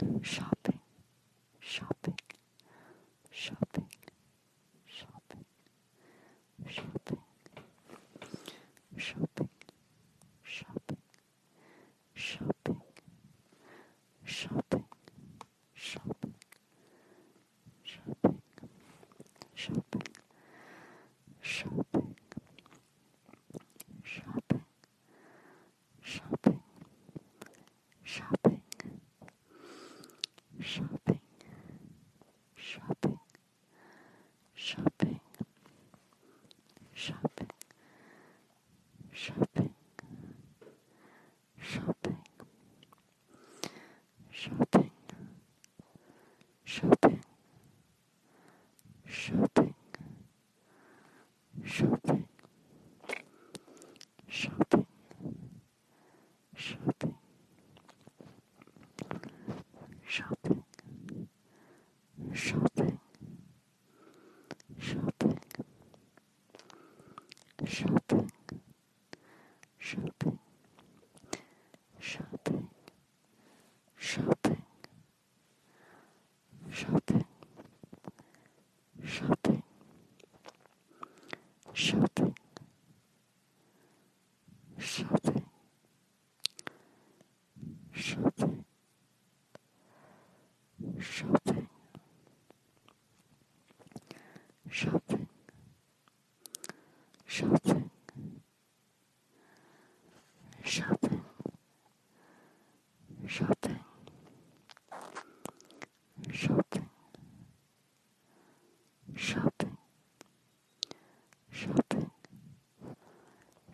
shopping, shopping, shopping, shopping, shopping, shopping, shopping, shopping, shopping. much.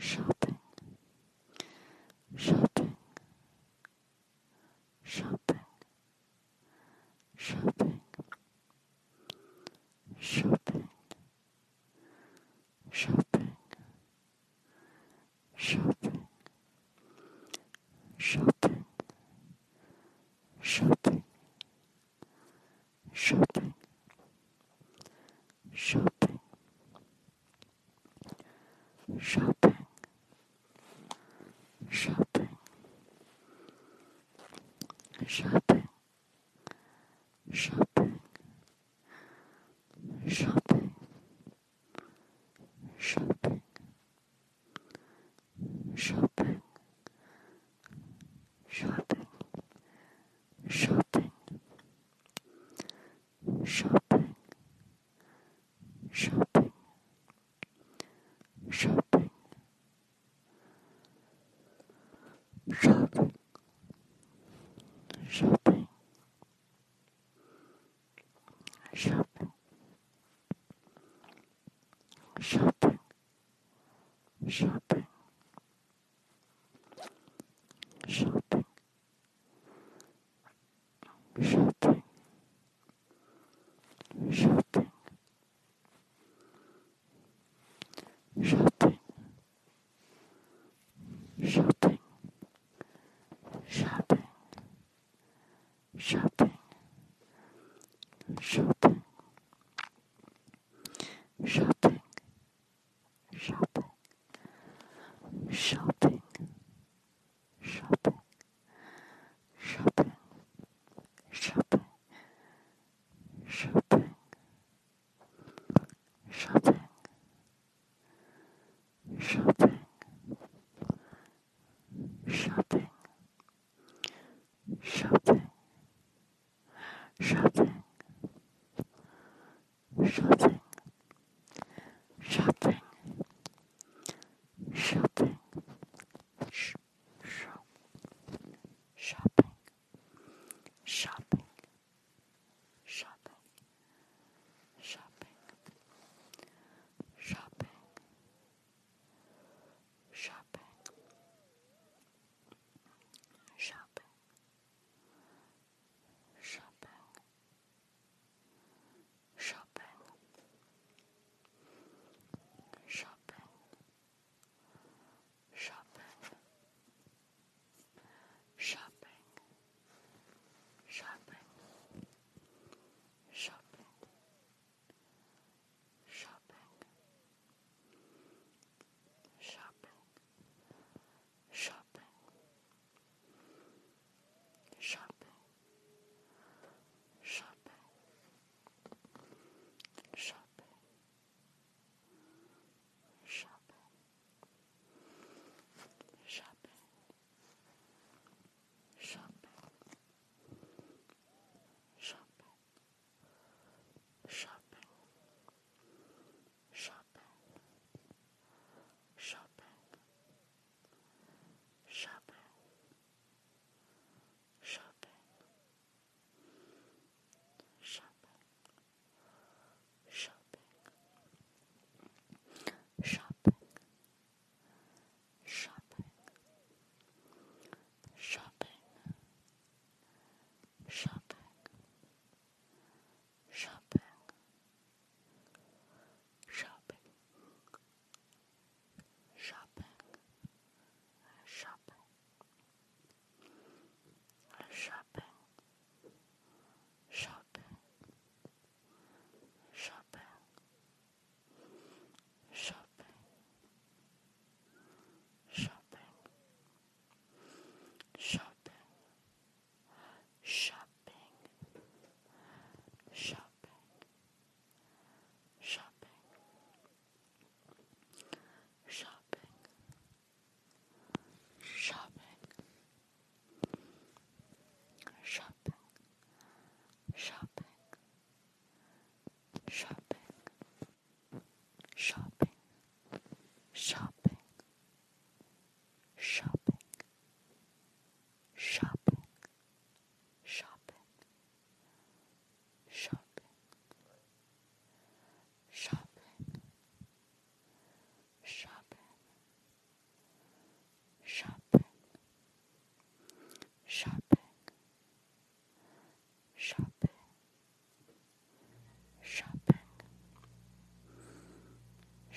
shop shut shop. Tchau.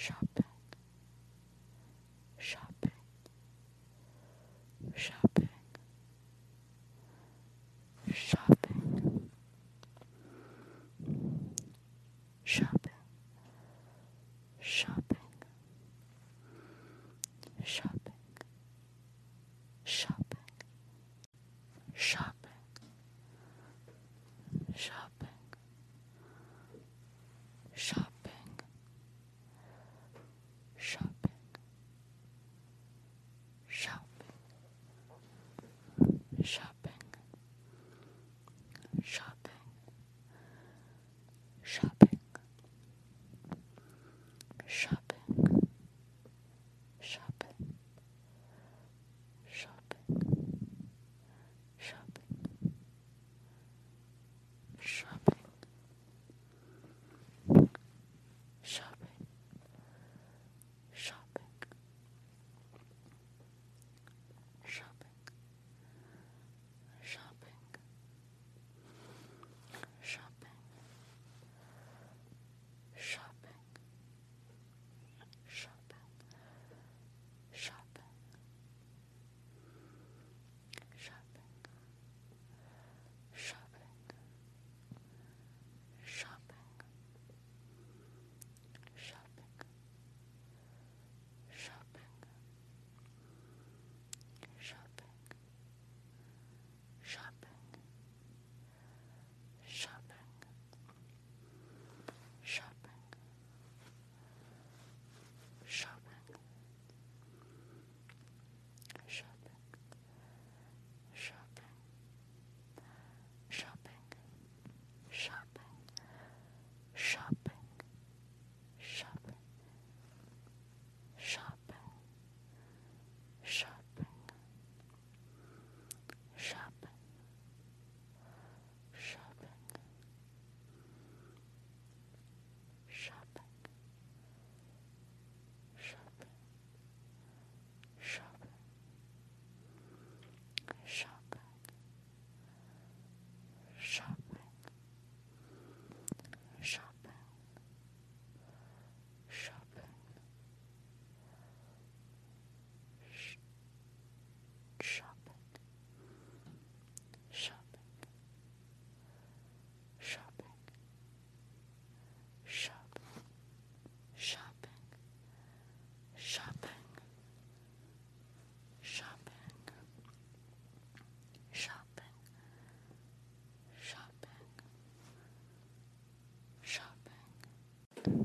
shop.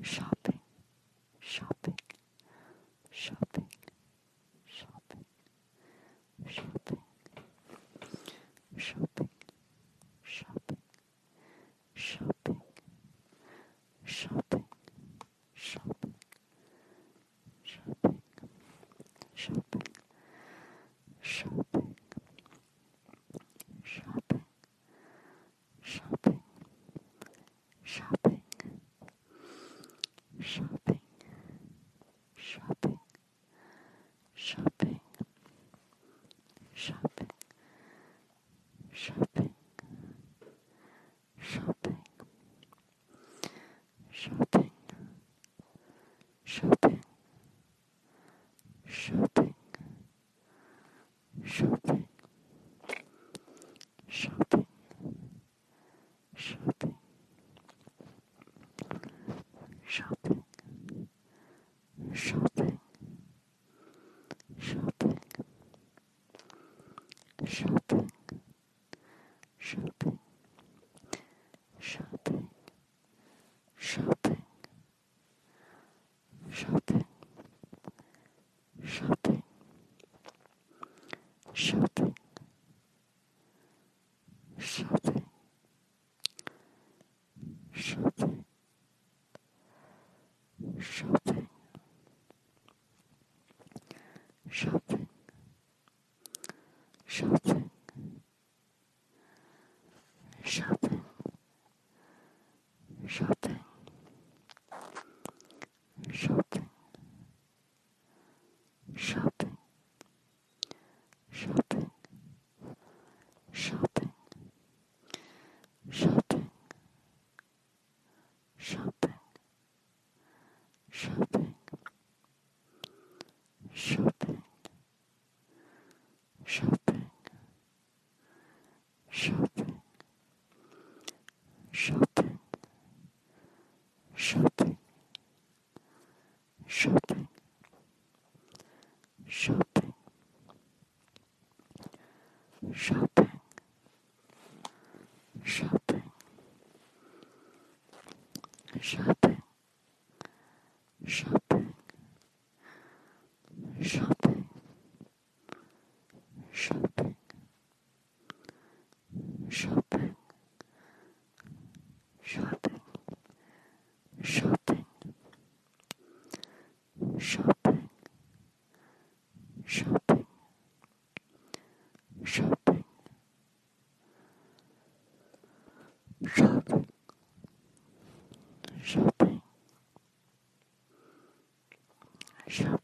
啥 show. shirt. Sure.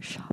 傻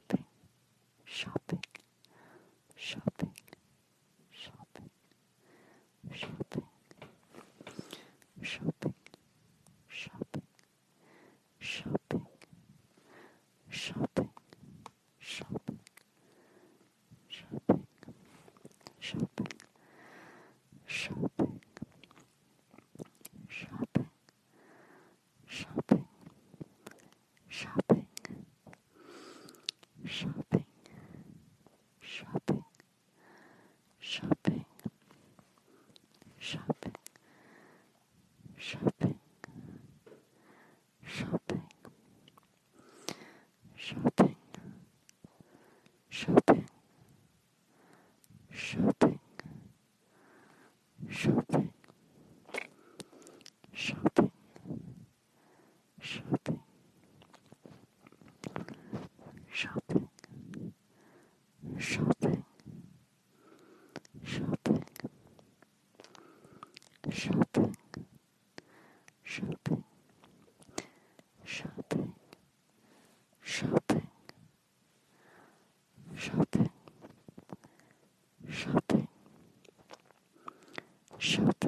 shoot.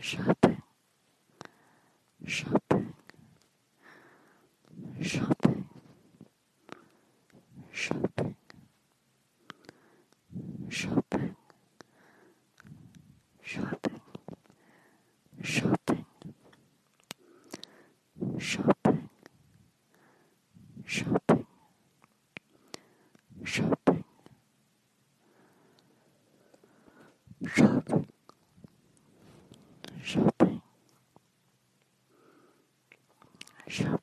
Shopping, shopping, shopping, Sure.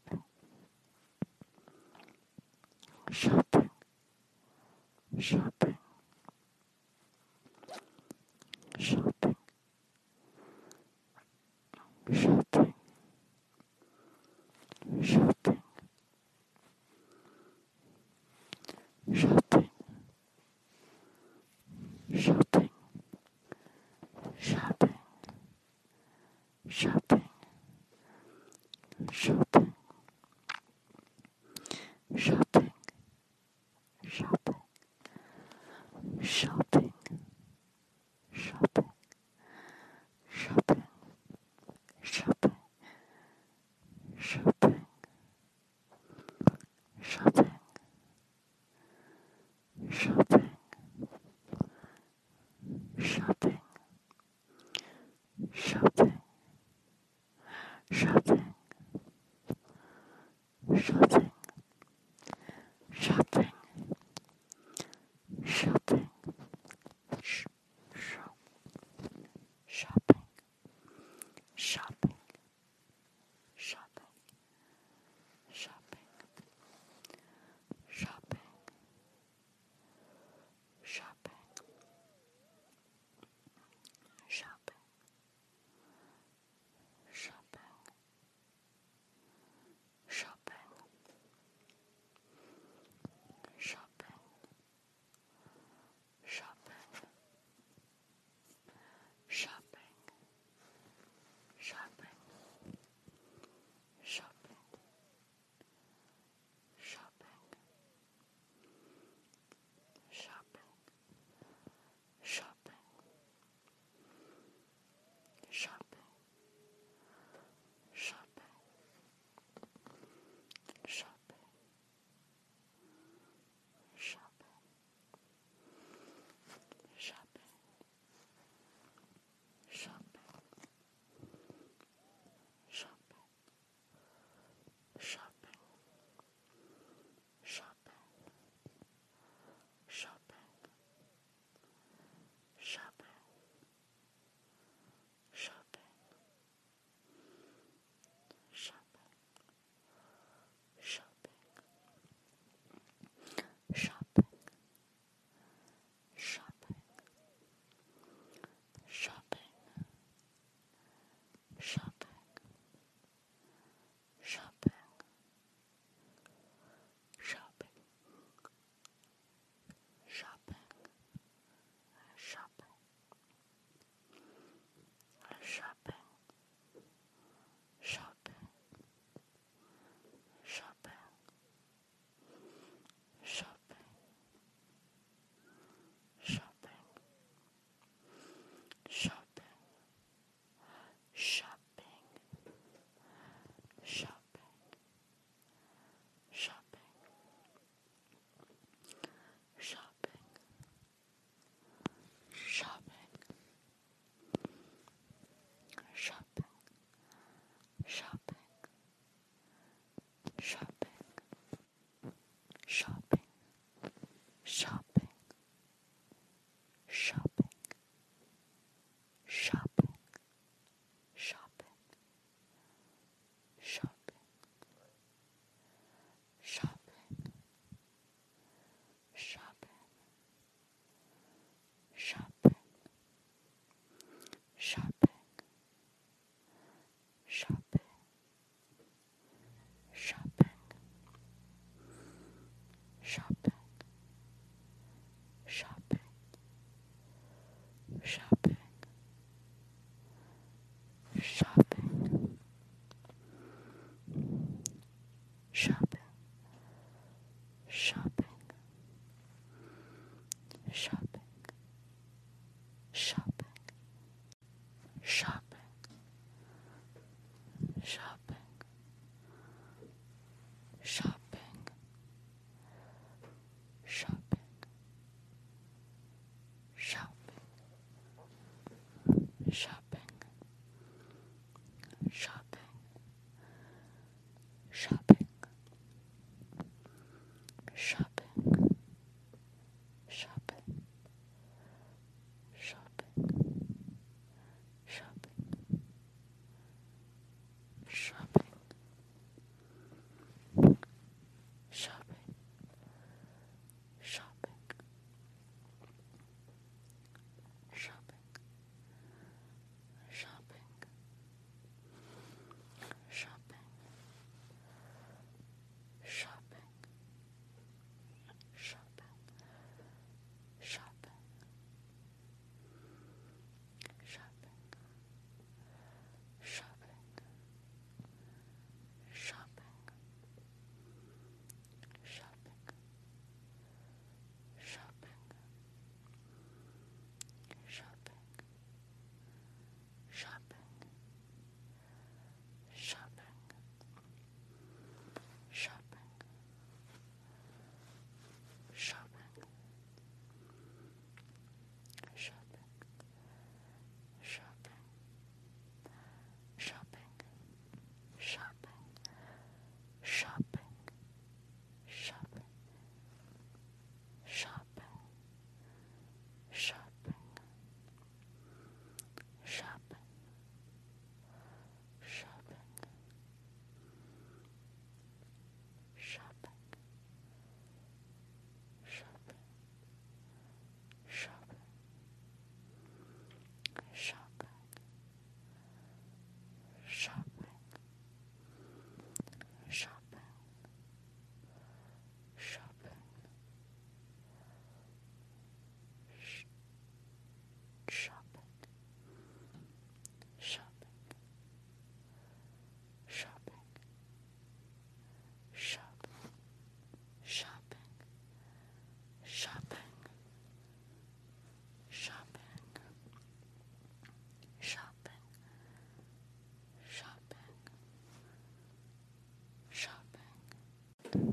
shop.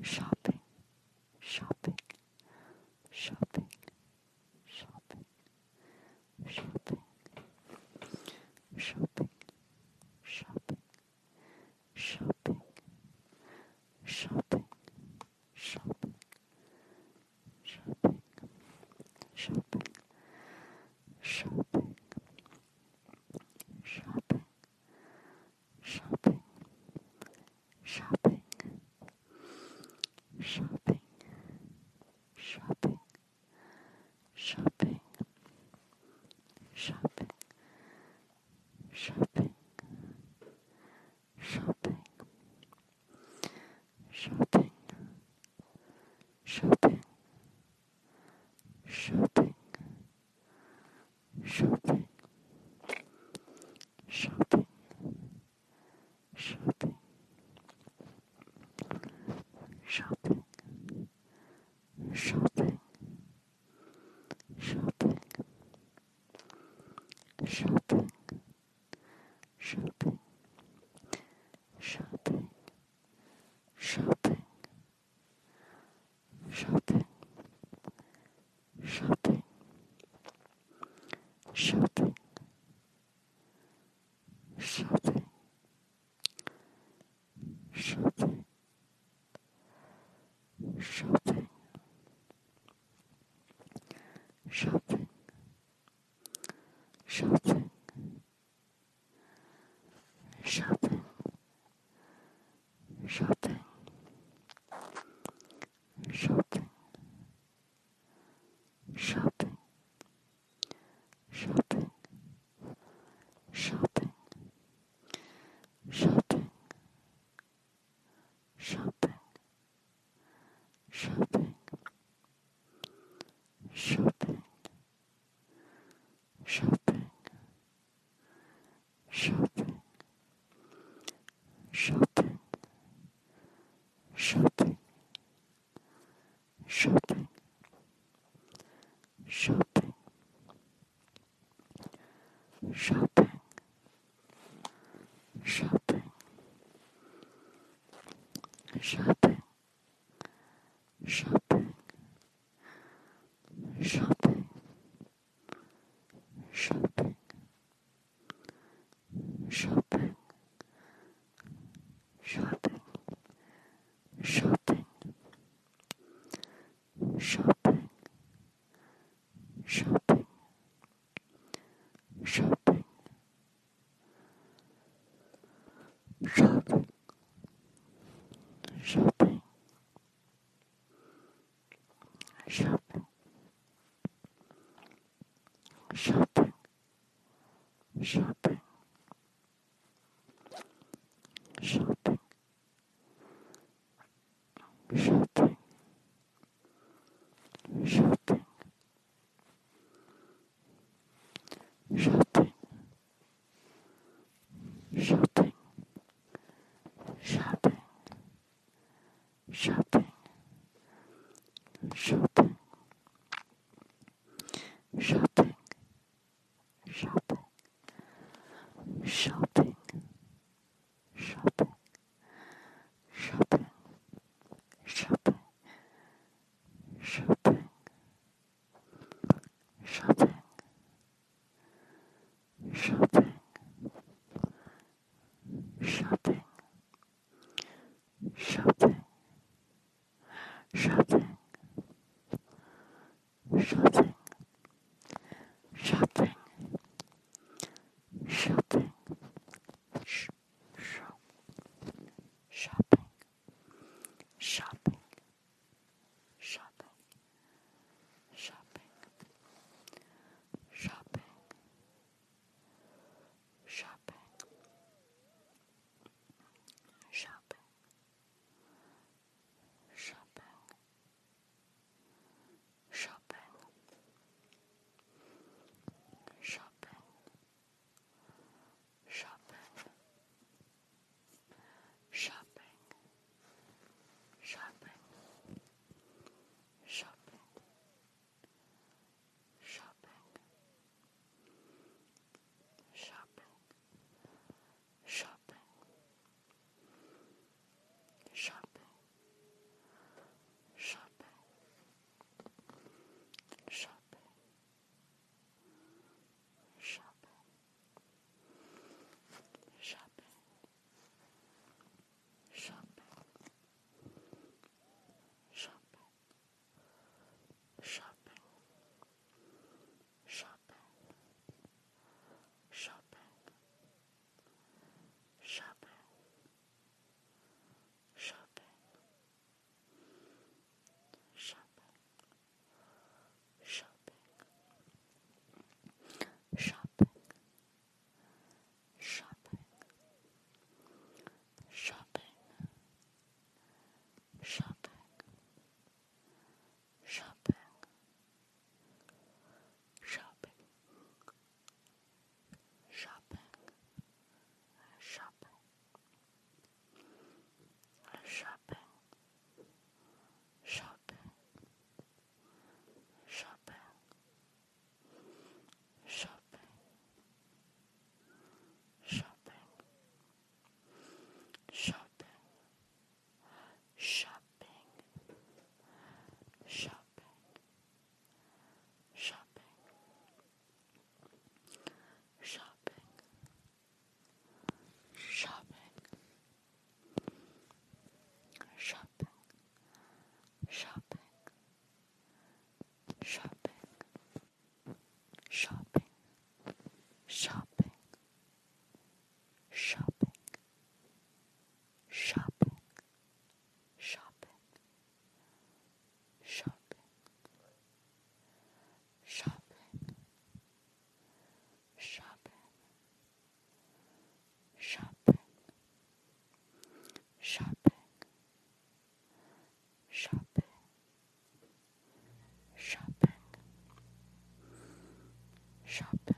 傻逼 shoot shop. Sure. Shut worship. shop.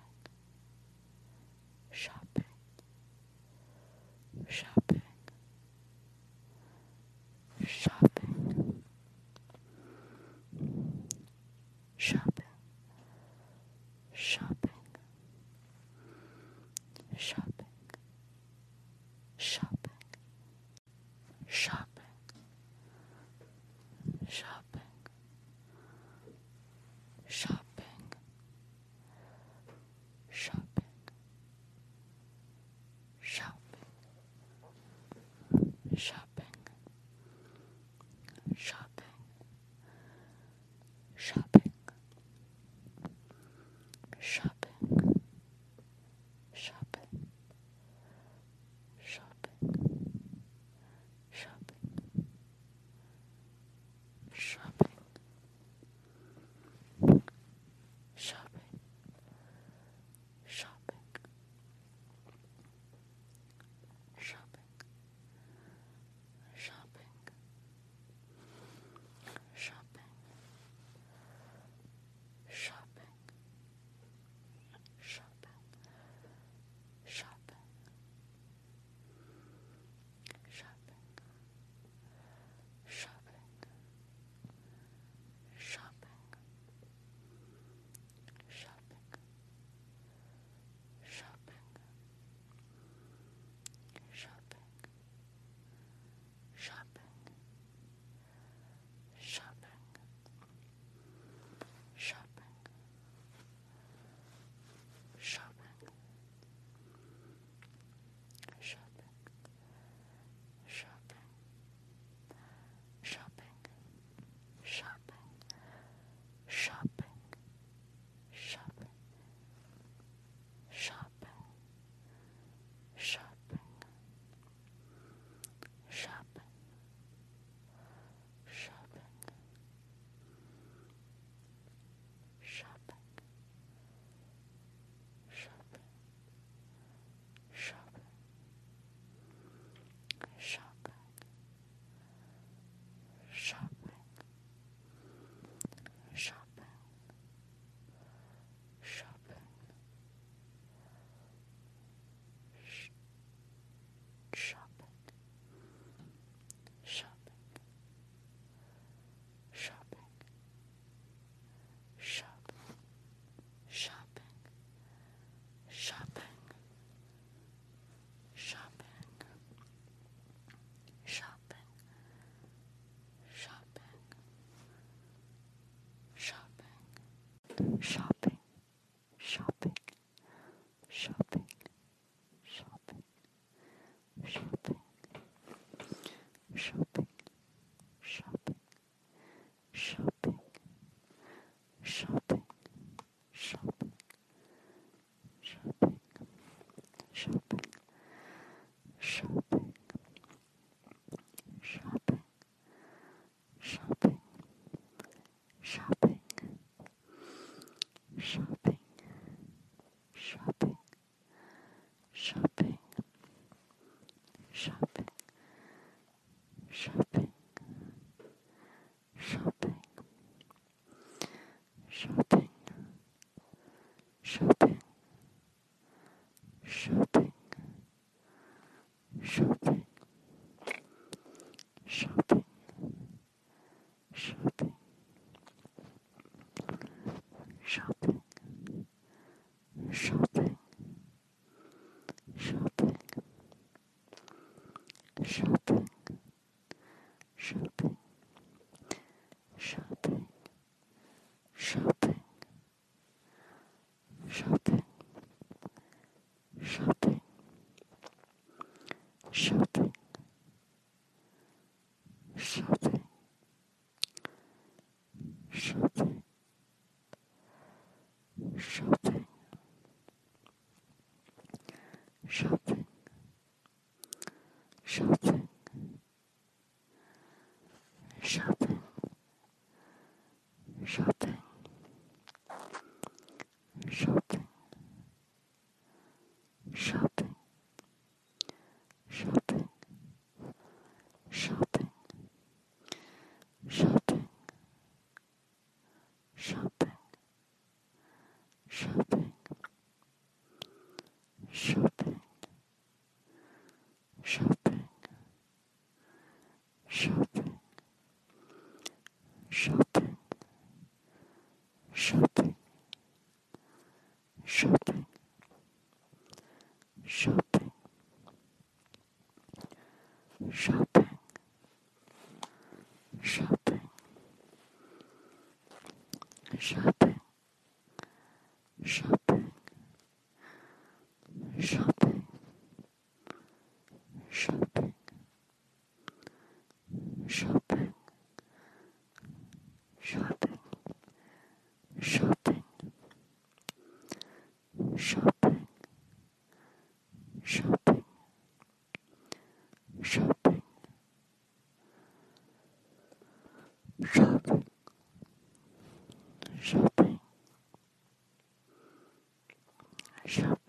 傻 Sure. church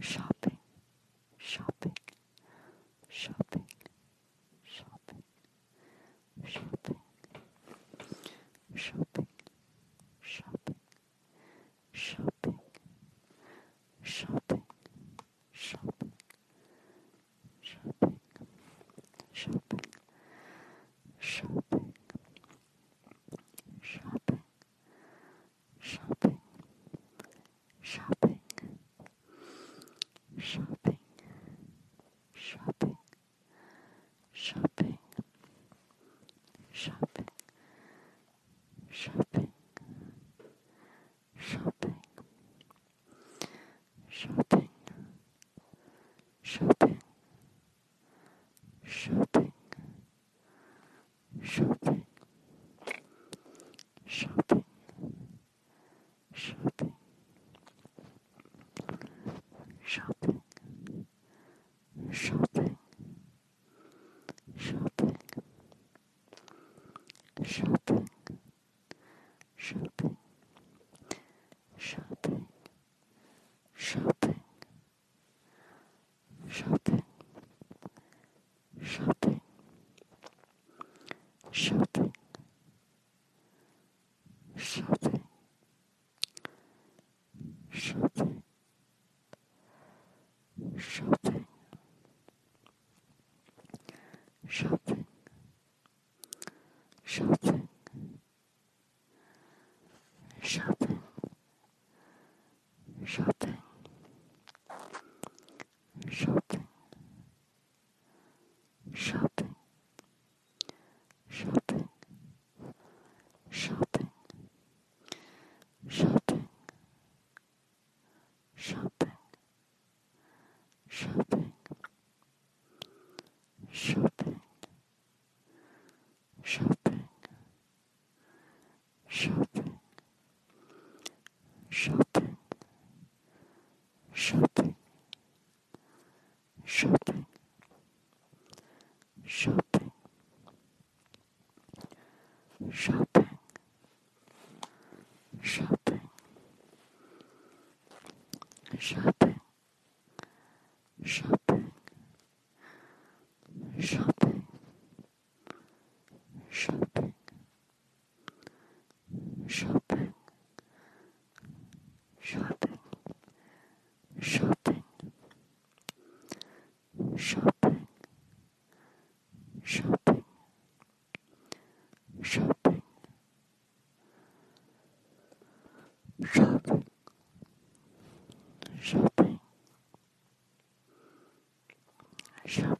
傻。shut much. Shopping, shopping, shopping, shop.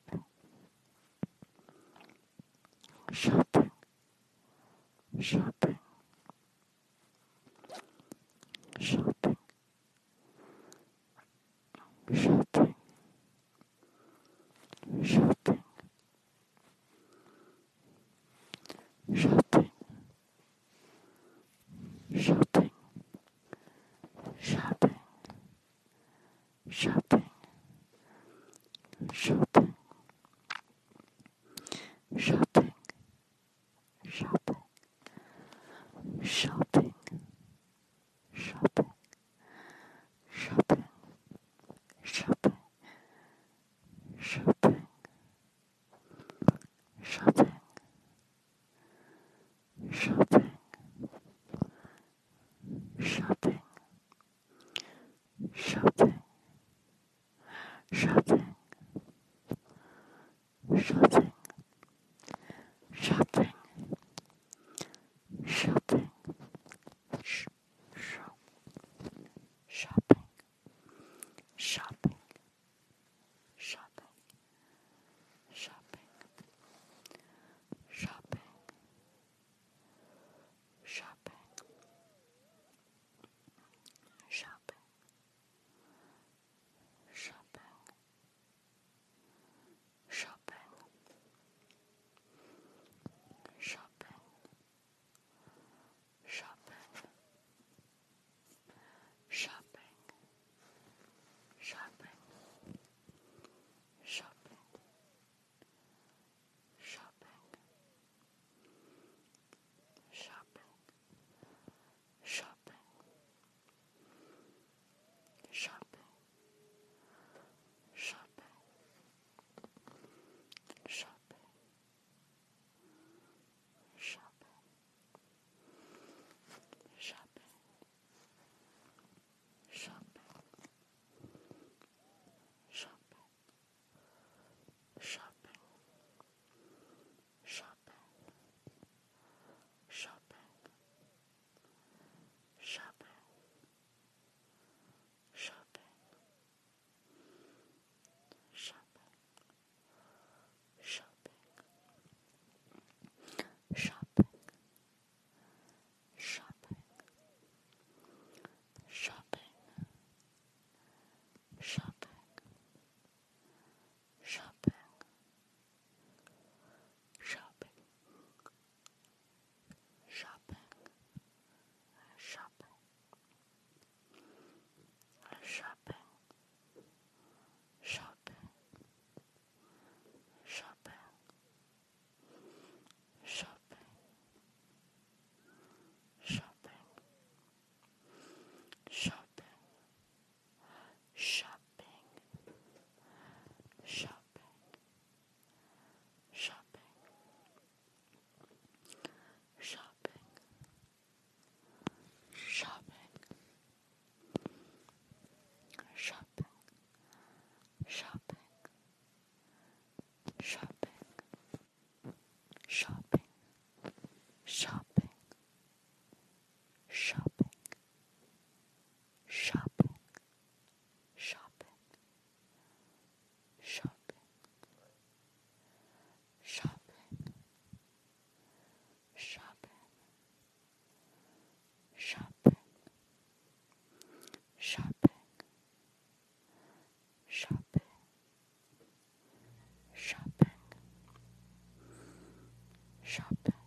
shop.